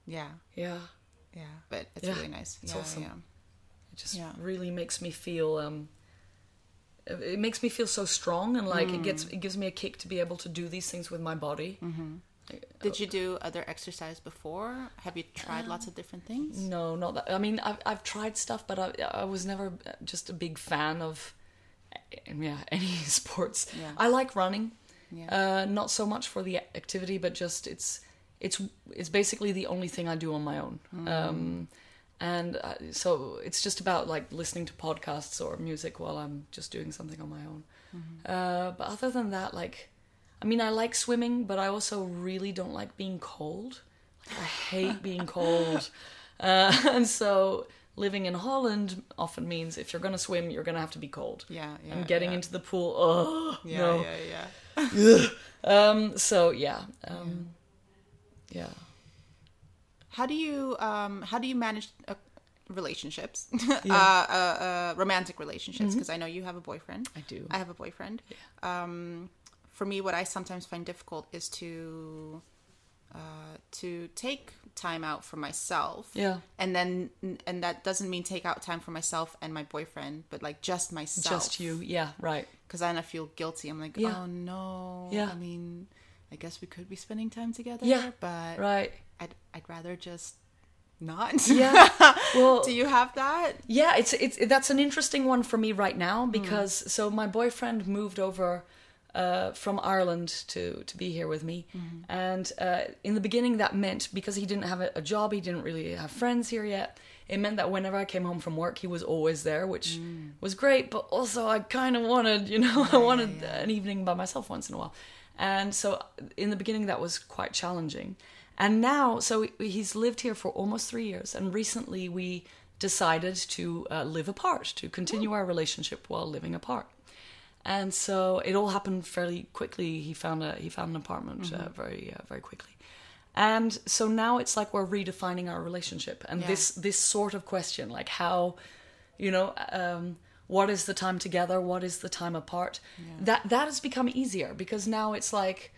Yeah. Yeah, Yeah. But it's Yeah, really nice. it's yeah, awesome. Just Yeah. really makes me feel, um, it makes me feel so strong and like it gets, Mm. it gives me a kick to be able to do these things with my body. Mm-hmm. Did you do other exercise before? Have you tried lots of different things? No, not that. I mean, I've I've tried stuff, but I I was never just a big fan of, eh, yeah, any sports. Yeah. I like running. Yeah. Uh, not so much for the activity, but just it's it's it's basically the only thing I do on my own. Um, and uh, so it's just about like listening to podcasts or music while I'm just doing something on my own. Uh, but other than that, like, I mean, I like swimming, but I also really don't like being cold. Like, I hate being cold, uh, and so living in Holland often means if you're gonna swim, you're gonna have to be cold. Yeah. Yeah. and getting yeah. into the pool, oh Yeah. no. Yeah. Yeah. Um. So yeah. Um. Yeah. How do you um how do you manage uh, relationships? Yeah. Mm-hmm. uh, uh, uh, romantic relationships because I know you have a boyfriend. I do. I have a boyfriend. Um, for me, what I sometimes find difficult is to uh, to take time out for myself. Yeah. And then, and that doesn't mean take out time for myself and my boyfriend, but like just myself. Just you. Yeah. Right. Because then I feel guilty. I'm like, Yeah. oh no. Yeah. I mean, I guess we could be spending time together. Yeah. But Right. I'd I'd rather just not. Yeah. Well. Do you have that? Yeah, it's it's that's an interesting one for me right now because so my boyfriend moved over uh, from Ireland to to be here with me, and uh, in the beginning that meant because he didn't have a, a job, he didn't really have friends here yet. It meant that whenever I came home from work, he was always there, which was great. But also, I kind of wanted, you know, I wanted an evening by myself once in a while, and so in the beginning that was quite challenging. And now, so he's lived here for almost three years, and recently we decided to uh, live apart, to continue our relationship while living apart. And so it all happened fairly quickly. He found a he found an apartment uh, very uh, very quickly, and so now it's like we're redefining our relationship. And Yeah. this this sort of question, like how, you know, um, what is the time together what is the time apart that that has become easier because now it's like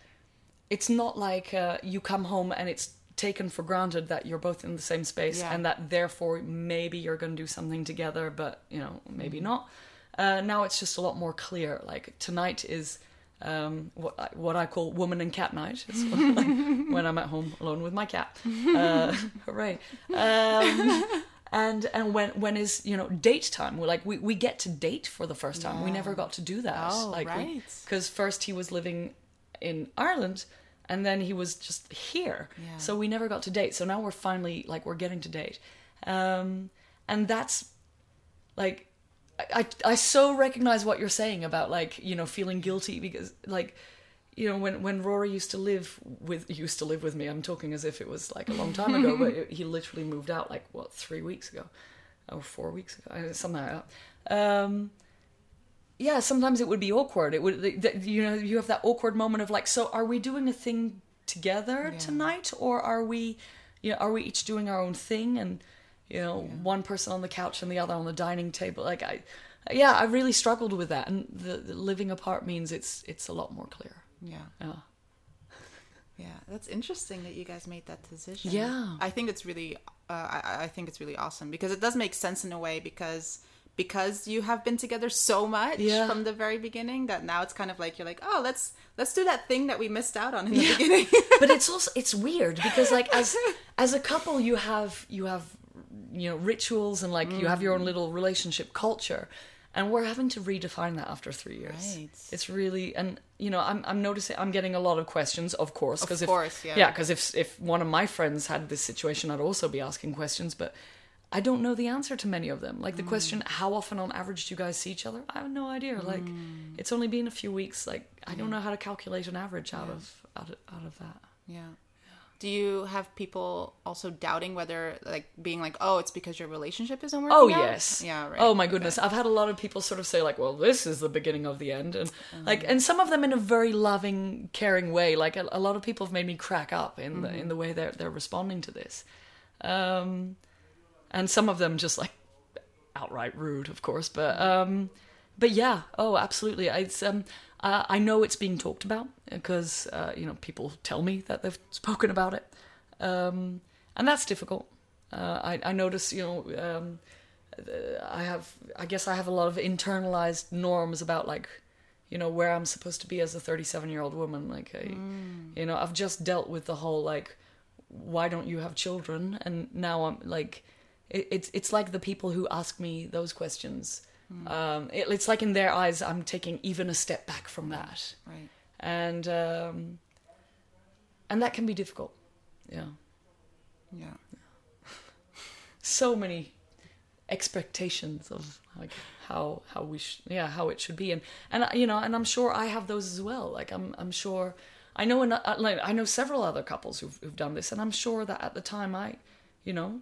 it's not like uh, you come home and it's taken for granted that you're both in the same space Yeah. and that therefore maybe you're going to do something together but you know maybe Mm-hmm. not uh, now it's just a lot more clear like tonight is um, what I, what I call woman and cat night. It's when, when I'm at home alone with my cat. Uh, hooray! Um, and and when when is you know date time? We're like we, we get to date for the first time. We never got to do that. Oh, like right. Because first he was living in Ireland. And then he was just here, Yeah. so we never got to date. So now we're finally like we're getting to date, um, and that's like I, I I so recognize what you're saying about like you know feeling guilty because like you know when when Rory used to live with used to live with me I'm talking as if it was like a long time ago but it, he literally moved out like what three weeks ago or four weeks ago something like that um yeah sometimes it would be awkward it would you know you have that awkward moment of like so are we doing a thing together Yeah. tonight or are we you know are we each doing our own thing and you know one person on the couch and the other on the dining table like i yeah i really struggled with that and the, the living apart means it's it's a lot more clear Yeah. yeah Yeah, that's interesting that you guys made that decision. Yeah. I think it's really, uh, I, I think it's really awesome because it does make sense in a way because because you have been together so much Yeah. from the very beginning that now it's kind of like you're like, oh, let's let's do that thing that we missed out on in the Yeah. beginning. but it's also it's weird because like as as a couple you have you have you know rituals and like you have your own mm. little relationship culture and we're having to redefine that after three years Right. it's really and you know i'm, I'm noticing i'm getting a lot of questions of course because if course, yeah. yeah because if if one of my friends had this situation i'd also be asking questions but I don't know the answer to many of them. Like the question, how often on average do you guys see each other? I have no idea. Like, it's only been a few weeks. Like, I don't know how to calculate an average out of out of, out of that. yeah. Do you have people also doubting whether, like, being like, oh, it's because your relationship isn't working? Oh out? yes. Yeah. Right. Oh my Okay. goodness. I've had a lot of people sort of say like, "Well, this is the beginning of the end," and Uh-huh. like, and some of them in a very loving, caring way. Like a, a lot of people have made me crack up in the Mm-hmm. in the way they're they're responding to this, um, and some of them just like outright rude, of course. But um, but yeah. Oh, absolutely. It's um. Uh, I know it's being talked about because uh, you know people tell me that they've spoken about it, um, and that's difficult. Uh, I, I notice, you know, um, I have, I guess I have a lot of internalized norms about like, you know, where I'm supposed to be as a 37 year old woman. Like, I, you know, I've just dealt with the whole like, why don't you have children? And now I'm like, it, it's it's like the people who ask me those questions. Um, it, it's like in their eyes, I'm taking even a step back from that, Right. and um, and that can be difficult. Yeah Yeah. so many expectations of like how how we sh- yeah how it should be and and you know and I'm sure I have those as well like I'm I'm sure I know an, uh, like I know several other couples who've who've done this and I'm sure that at the time I you know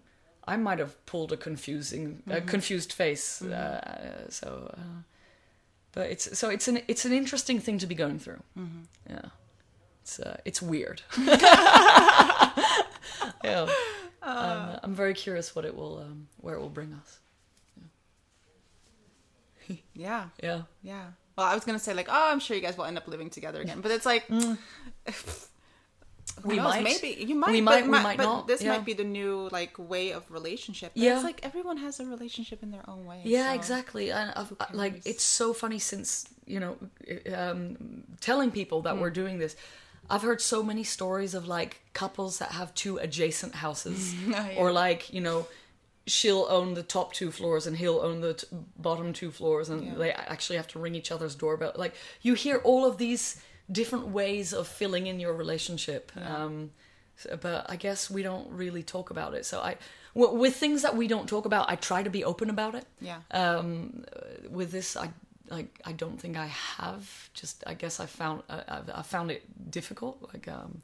I might have pulled a confusing a confused face uh, so uh, but it's so it's an it's an interesting thing to be going through. Yeah. It's uh, it's weird. Yeah. I'm, I'm very curious what it will um, where it will bring us. Yeah. yeah. Yeah. Well, I was gonna say like, oh, I'm sure you guys will end up living together again, but it's like, who We knows? might. Maybe you might. We but we mi- might but not, This yeah. might be the new like way of relationship. But Yeah. It's like everyone has a relationship in their own way. Yeah, so- exactly. And uh, I've, uh, like, it's so funny since you know, um, telling people that hmm. we're doing this. I've heard so many stories of like couples that have two adjacent houses, oh, yeah. or like you know, she'll own the top two floors and he'll own the t- bottom two floors, and Yeah. they actually have to ring each other's doorbell. Like you hear all of these different ways of filling in your relationship. Um, but I guess we don't really talk about it. So I, with things that we don't talk about, I try to be open about it Yeah. um, with this I like I don't think I have just I guess I found I, I found it difficult like um,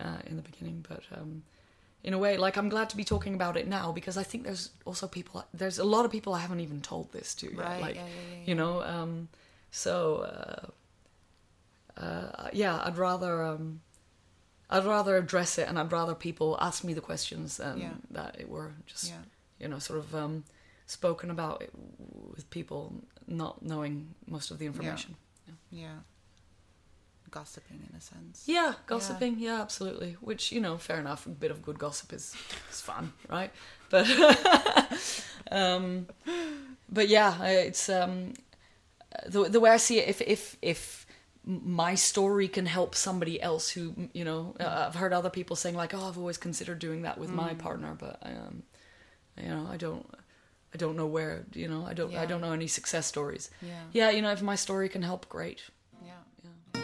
uh, in the beginning but um, in a way like I'm glad to be talking about it now because I think there's also people there's a lot of people I haven't even told this to yet Right, like yeah, yeah, yeah, you know um, so uh, uh, yeah I'd rather um, I'd rather address it and I'd rather people ask me the questions than Yeah. that it were just Yeah. you know sort of um, spoken about it with people not knowing most of the information. Yeah. Gossiping in a sense. Yeah, gossiping. Yeah. absolutely. Which you know, fair enough. A bit of good gossip is is fun, right? But um, but yeah, it's um, the the way I see it. If if if my story can help somebody else who you know, uh, I've heard other people saying like, oh, I've always considered doing that with my partner, but um, you know, I don't. I don't know where, you know, I don't I don't know any success stories. Yeah. Yeah, you know, if my story can help, great. Yeah. Yeah.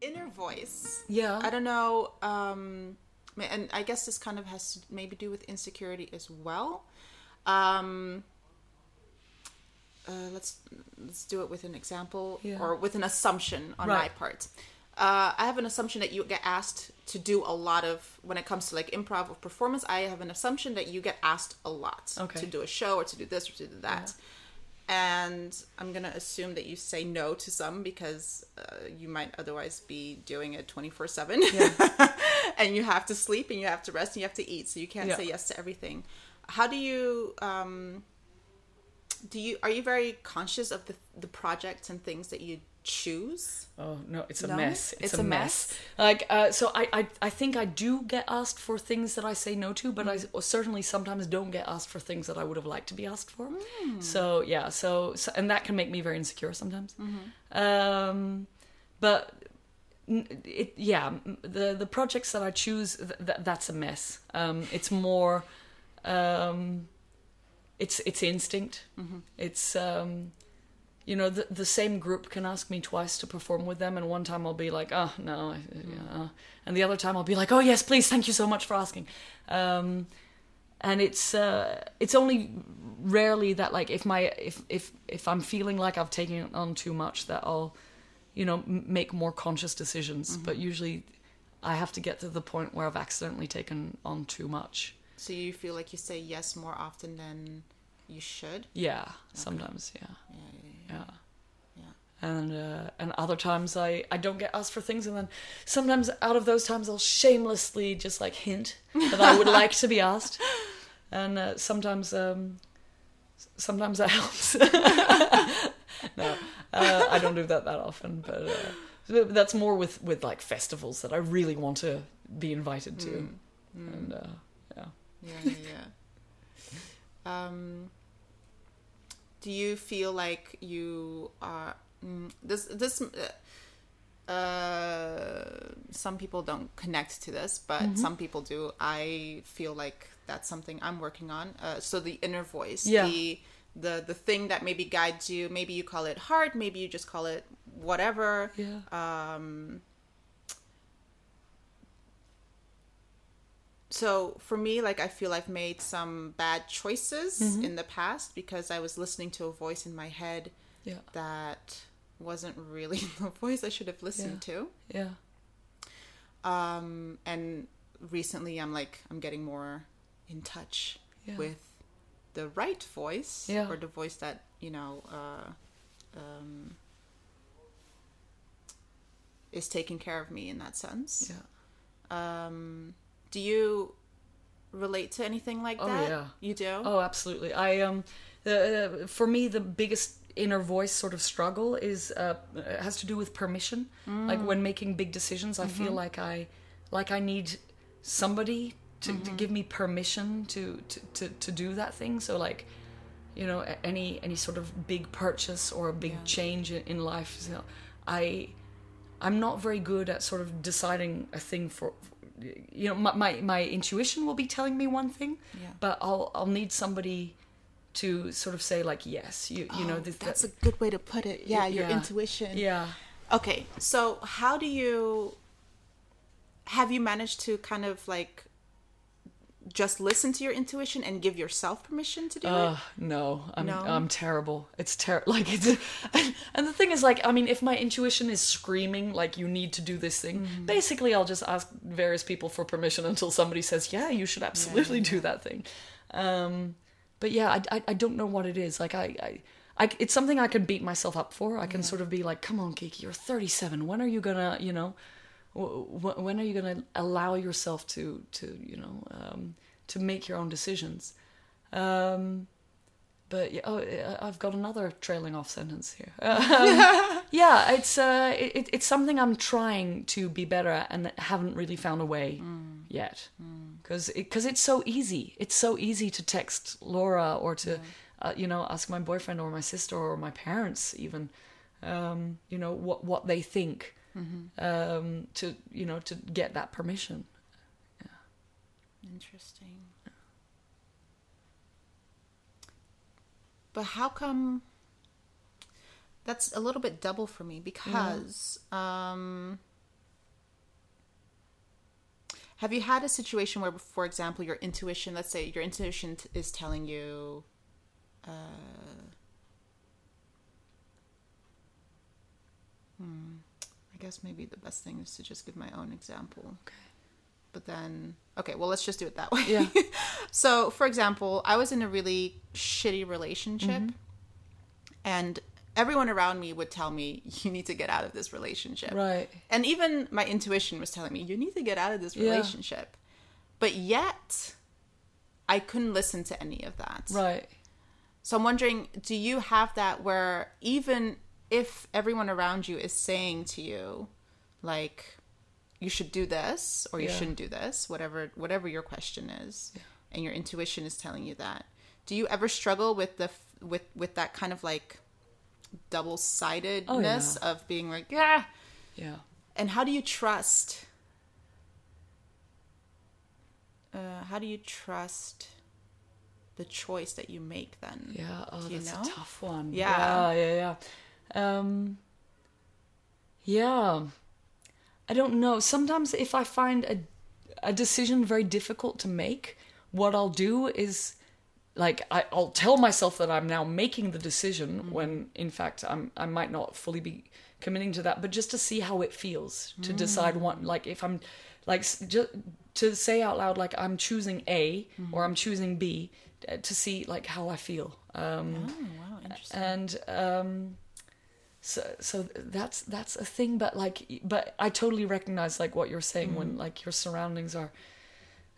Inner voice. Yeah. I don't know. Um, ma- and I guess this kind of has to maybe do with insecurity as well. Um, uh, let's let's do it with an example Yeah. or with an assumption on my part. Uh, I have an assumption that you get asked to do a lot of when it comes to like improv or performance. I have an assumption that you get asked a lot Okay. to do a show or to do this or to do that. And I'm gonna assume that you say no to some because uh, you might otherwise be doing it 24 seven, and you have to sleep and you have to rest and you have to eat, so you can't Yeah. say yes to everything. How do you um, do you are you very conscious of the the projects and things that you choose? Oh no, it's a No? mess. It's, It's a, a mess. mess? Like uh, so, I, I I think I do get asked for things that I say no to, but Mm. I certainly sometimes don't get asked for things that I would have liked to be asked for. Mm. So yeah, so, so and that can make me very insecure sometimes. Mm-hmm. Um, but it yeah, the the projects that I choose th- th- that's a mess. Um, it's more, um, it's it's instinct. Mm-hmm. It's um you know the the same group can ask me twice to perform with them and one time I'll be like oh no yeah, uh," and the other time I'll be like oh yes please thank you so much for asking. Um and it's uh it's only rarely that like if my if if if I'm feeling like I've taken on too much that I'll you know m- make more conscious decisions. But usually I have to get to the point where I've accidentally taken on too much. So you feel like you say yes more often than you should? yeah sometimes yeah Yeah, yeah, yeah. yeah. And uh, and other times I, I don't get asked for things and then sometimes out of those times I'll shamelessly just like hint that I would like to be asked. And uh, sometimes um, sometimes that helps. No uh, I don't do that that often but uh, that's more with with like festivals that I really want to be invited to. And uh, yeah. Yeah, yeah, yeah. um, do you feel like you are mm, this this uh, uh, some people don't connect to this, but some people do. I feel like that's something I'm working on. Uh, so the inner voice, Yeah. the the the thing that maybe guides you. Maybe you call it heart. Maybe you just call it whatever. yeah Um, so for me, like I feel I've made some bad choices Mm-hmm. in the past because I was listening to a voice in my head yeah that wasn't really the voice I should have listened to. yeah Um, and recently, I'm like I'm getting more in touch Yeah. with the right voice Yeah. or the voice that you know uh, um, is taking care of me in that sense. yeah Um, do you relate to anything like Oh, that? yeah. You do? Oh, absolutely. I um, the, uh, for me, the biggest inner voice sort of struggle is uh, has to do with permission. Like when making big decisions, I feel like I, like I need somebody to, to give me permission to, to, to, to do that thing. So like, you know, any any sort of big purchase or a big Yeah. change in, life, I, I'm not very good at sort of deciding a thing for. You know, my, my, my intuition will be telling me one thing, Yeah. but I'll I'll need somebody to sort of say like yes you you know Oh, this, that's that, a good way to put it. Yeah, your yeah. intuition. yeah Okay, so how do you have you managed to kind of like just listen to your intuition and give yourself permission to do uh, it? no I'm No? I'm terrible it's terrible like it's and the thing is like I mean if my intuition is screaming like you need to do this thing Mm-hmm. basically I'll just ask various people for permission until somebody says yeah you should absolutely do that thing um but yeah I, I, I don't know what it is like I, I I, it's something I can beat myself up for. I can sort of be like, "Come on, Kiki, you're 37. When are you gonna, you know, when are you gonna allow yourself to, to, you know, um, to make your own decisions?" Um, but yeah, oh, I- I've got another trailing off sentence here. Um, yeah, it's uh, it, it's something I'm trying to be better at and haven't really found a way yet. Because because it's so easy. It's so easy to text Laura or to, uh, you know, ask my boyfriend or my sister or my parents even, um, you know, what what they think, um, to you know to get that permission. Interesting. But how come that's a little bit double for me because um have you had a situation where for example your intuition let's say your intuition t- is telling you uh hmm, I guess maybe the best thing is to just give my own example. Okay. But then, okay, well, let's just do it that way. Yeah. so, for example, I was in a really shitty relationship, mm-hmm. and everyone around me would tell me, you need to get out of this relationship. Right. And even my intuition was telling me, you need to get out of this Yeah. relationship. But yet, I couldn't listen to any of that. Right. So I'm wondering, do you have that where even if everyone around you is saying to you, like, you should do this or you Yeah. shouldn't do this, whatever whatever your question is, and your intuition is telling you that, do you ever struggle with the with with that kind of like double sidedness of being like, yeah, Yeah. and how do you trust? Uh, how do you trust the choice that you make then? Yeah, oh, you that's know? a tough one. Yeah. yeah, yeah, yeah. Um, yeah, I don't know. Sometimes if I find a a decision very difficult to make, what I'll do is like I, I'll tell myself that I'm now making the decision when in fact I'm I might not fully be committing to that, but just to see how it feels to decide what like if I'm like just to say out loud like I'm choosing A or I'm choosing B uh, to see like how I feel. Um, Oh wow, interesting. and um so so that's that's a thing but like but i totally recognize like what you're saying when like your surroundings are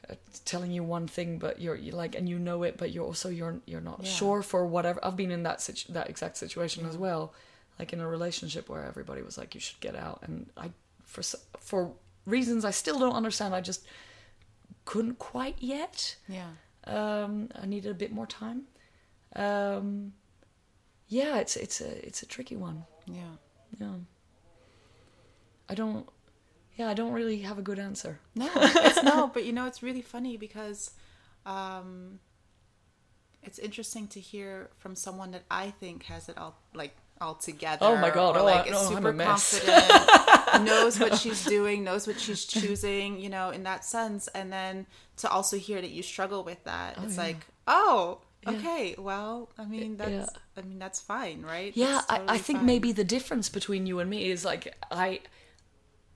uh, telling you one thing but you're you like and you know it but you're also you're you're not Yeah. sure for whatever i've been in that situ- that exact situation as well like in a relationship where everybody was like you should get out and i for for reasons i still don't understand i just couldn't quite yet Yeah. um, I needed a bit more time. Um, yeah, it's it's a it's a tricky one. Yeah. Yeah, I don't. Yeah, I don't really have a good answer. No, it's no, but you know, it's really funny because um, it's interesting to hear from someone that I think has it all like all together. Oh my God, or oh, like is oh, a super confident, knows what she's doing, knows what she's choosing. You know, in that sense, and then to also hear that you struggle with that, it's yeah. like, oh, Yeah. okay, well, I mean, that's, Yeah. I mean, that's fine, right? Yeah, That's I, I think fine. maybe the difference between you and me is like I,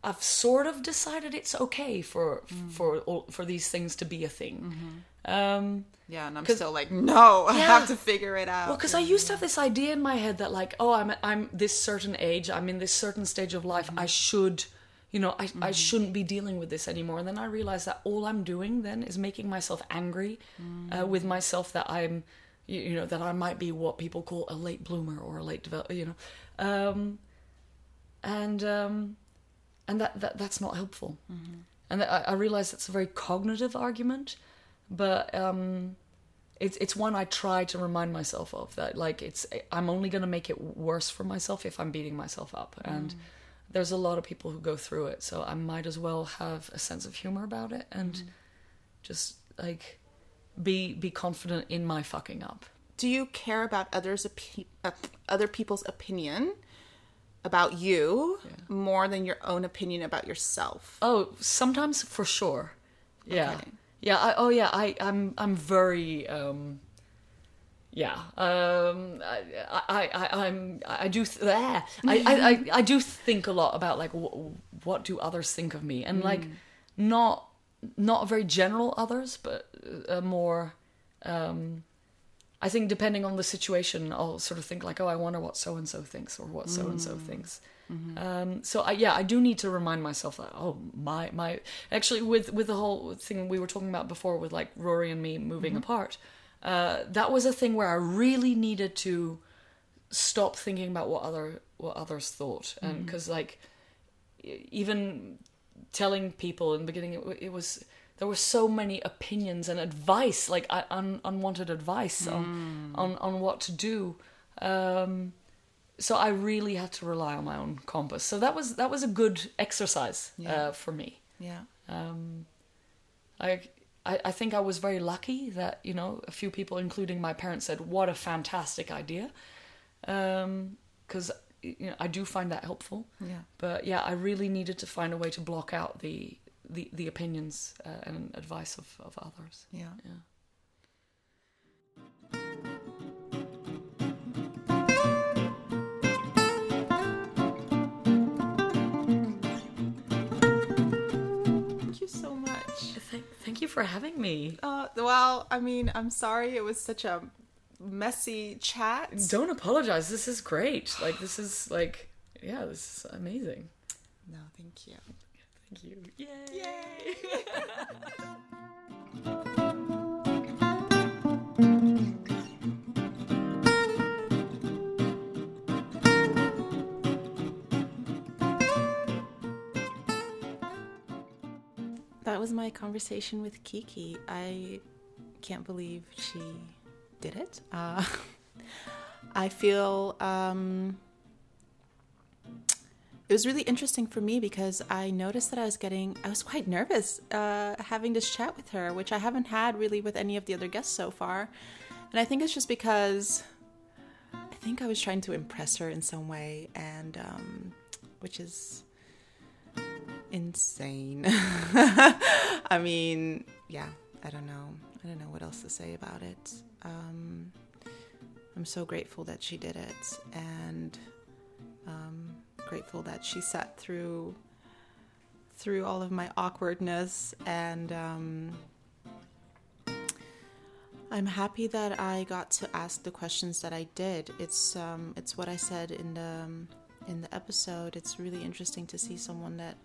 I've sort of decided it's okay for Mm. for all, for these things to be a thing. Mm-hmm. Um, Yeah, and I'm still like, no, I have to figure it out. Well, because I used to have this idea in my head that like, oh, I'm I'm this certain age, I'm in this certain stage of life, I should, you know, I I shouldn't be dealing with this anymore. And then I realized that all I'm doing then is making myself angry uh, with myself that I'm, you, you know, that I might be what people call a late bloomer or a late develop, you know, um, and um, and that, that that's not helpful. And I, I realize that's a very cognitive argument, but um, it's it's one I try to remind myself of that like it's I'm only going to make it worse for myself if I'm beating myself up. And there's a lot of people who go through it so I might as well have a sense of humor about it and just like be be confident in my fucking up. do you care about others opi- uh, other people's opinion about you more than your own opinion about yourself Oh, sometimes for sure. Yeah. Okay. Yeah, I, oh yeah, I I'm I'm very um yeah. Um I I, I I'm I do th- ah, I, I I I do think a lot about like w- what do others think of me? And like not not very general others but uh, more um I think depending on the situation, I'll sort of think like, oh, I wonder what so and so thinks or what so and so thinks. Um, so I, yeah, I do need to remind myself that oh my my actually with with the whole thing we were talking about before with like Rory and me moving apart, uh, that was a thing where I really needed to stop thinking about what other what others thought. And because like e- even telling people in the beginning it, it was there were so many opinions and advice like un, unwanted advice on, on on what to do. Um so i really had to rely on my own compass. So that was that was a good exercise Yeah. uh, for me. Yeah. um, I, I I think I was very lucky that you know a few people, including my parents, said, "What a fantastic idea," because you know I do find that helpful. Yeah. But yeah, I really needed to find a way to block out the the, the opinions uh, and advice of, of others. Yeah. Yeah. Thank you so much. Thank, thank you for having me. Uh, well, I mean, I'm sorry it was such a messy chat. Don't apologize. This is great. Like this is like yeah, this is amazing. No, thank you. Thank you. Yay. Yay! that was my conversation with Kiki. I can't believe she did it. Uh, I feel um, it was really interesting for me because I noticed that I was getting, I was quite nervous uh, having this chat with her, which I haven't had really with any of the other guests so far. And I think it's just because I think I was trying to impress her in some way, and um, which is insane. I mean, yeah, I don't know. I don't know what else to say about it. Um, I'm so grateful that she did it, and um, grateful that she sat through through all of my awkwardness, and um, I'm happy that I got to ask the questions that I did. It's um, it's what I said in the in the episode. It's really interesting to see someone that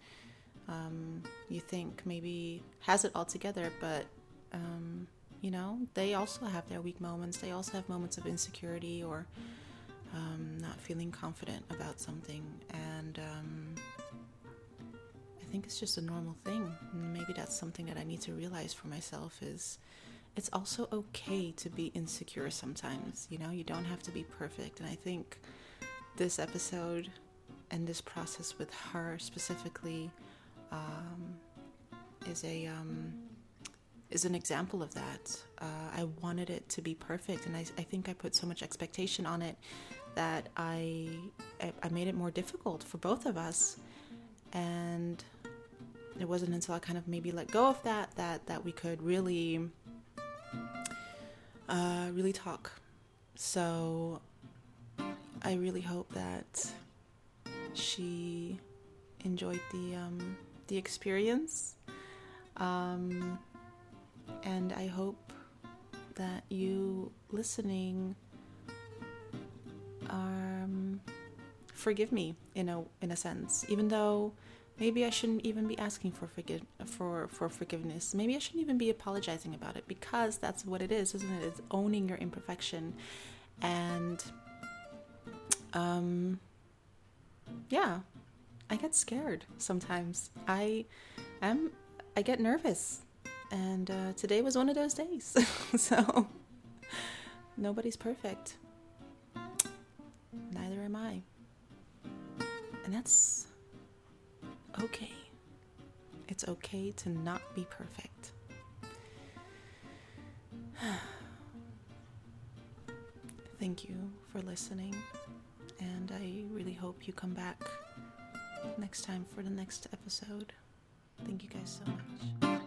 um, you think maybe has it all together, but um, you know they also have their weak moments. They also have moments of insecurity or um, not feeling confident about something, and um, I think it's just a normal thing. Maybe that's something that I need to realize for myself is it's also okay to be insecure sometimes. You know, you don't have to be perfect, and I think this episode and this process with her specifically um, is a um, is an example of that. Uh, I wanted it to be perfect, and I, I think I put so much expectation on it that I, I I made it more difficult for both of us, and it wasn't until I kind of maybe let go of that that that we could really uh, really talk. So I really hope that she enjoyed the um, the experience, um, and I hope that you listening um, forgive me in a in a sense, even though maybe I shouldn't even be asking for forgive for for forgiveness. Maybe I shouldn't even be apologizing about it because that's what it is, isn't it? It's owning your imperfection, and um, yeah, I get scared sometimes. I am I get nervous, and uh, today was one of those days. so nobody's perfect. Neither am I. And that's okay. It's okay to not be perfect. Thank you for listening, and I really hope you come back next time for the next episode. Thank you guys so much.